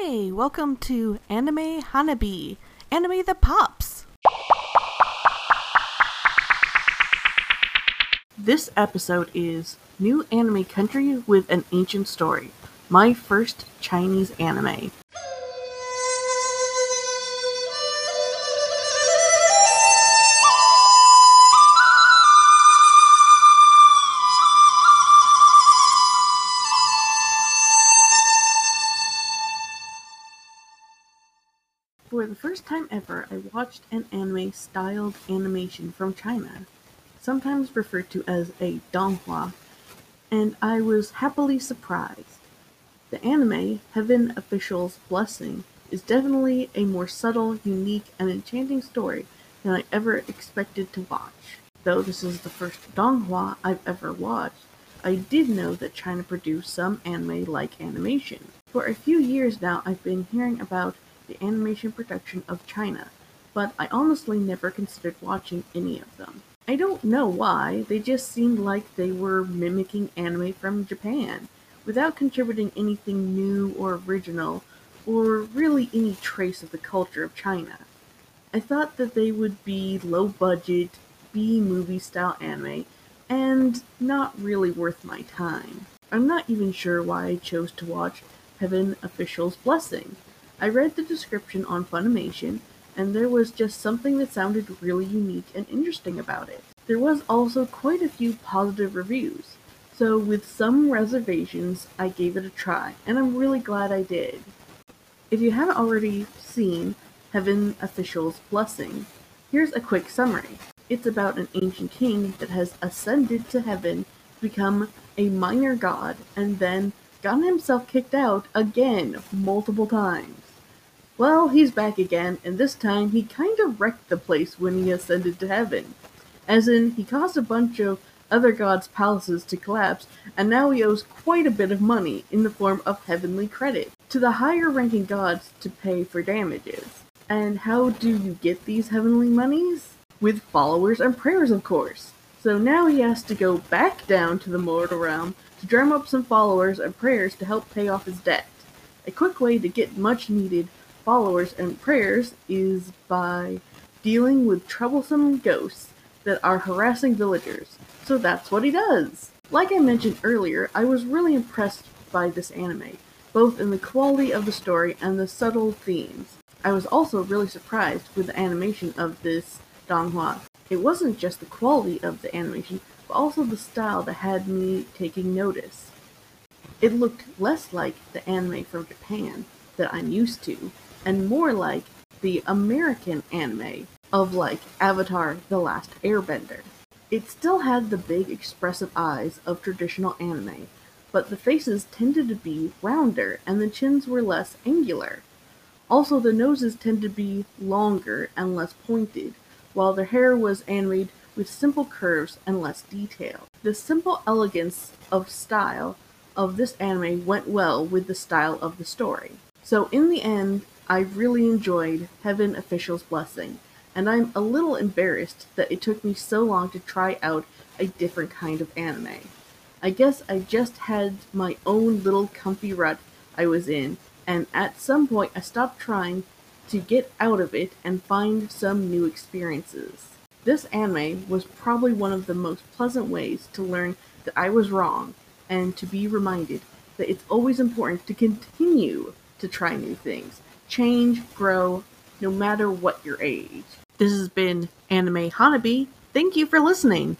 Hey, welcome to Anime Hanabi, anime the pops. This episode is New Anime Country with an Ancient Story, my first Chinese anime. For the first time ever, I watched an anime styled animation from China, sometimes referred to as a donghua, and I was happily surprised. The anime, Heaven Official's Blessing, is definitely a more subtle, unique, and enchanting story than I ever expected to watch. Though this is the first donghua I've ever watched, I did know that China produced some anime like animation. For a few years now, I've been hearing about the animation production of China, but I honestly never considered watching any of them. I don't know why, they just seemed like they were mimicking anime from Japan, without contributing anything new or original, or really any trace of the culture of China. I thought that they would be low budget, B movie style anime, and not really worth my time. I'm not even sure why I chose to watch Heaven Official's Blessing. I read the description on Funimation, and there was just something that sounded really unique and interesting about it. There was also quite a few positive reviews, so with some reservations, I gave it a try, and I'm really glad I did. If you haven't already seen Heaven Official's Blessing, here's a quick summary. It's about an ancient king that has ascended to heaven become a minor god and then gotten himself kicked out again multiple times. Well, he's back again, and this time he kind of wrecked the place when he ascended to heaven. As in, he caused a bunch of other gods' palaces to collapse, and now he owes quite a bit of money in the form of heavenly credit to the higher ranking gods to pay for damages. And how do you get these heavenly monies? With followers and prayers, of course. So now he has to go back down to the mortal realm to drum up some followers and prayers to help pay off his debt. A quick way to get much needed followers and prayers is by dealing with troublesome ghosts that are harassing villagers. So that's what he does. Like I mentioned earlier, I was really impressed by this anime, both in the quality of the story and the subtle themes. I was also really surprised with the animation of this donghua. It wasn't just the quality of the animation, but also the style that had me taking notice. It looked less like the anime from Japan that I'm used to, and more like the American anime of like Avatar The Last Airbender. It still had the big expressive eyes of traditional anime, but the faces tended to be rounder and the chins were less angular. Also, the noses tended to be longer and less pointed, while their hair was animated with simple curves and less detail. The simple elegance of style of this anime went well with the style of the story. So, in the end, I really enjoyed Heaven Official's Blessing, and I'm a little embarrassed that it took me so long to try out a different kind of anime. I guess I just had my own little comfy rut I was in, and at some point I stopped trying to get out of it and find some new experiences. This anime was probably one of the most pleasant ways to learn that I was wrong and to be reminded that it's always important to continue to try new things change, grow, no matter what your age. This has been Anime Hanabi. Thank you for listening.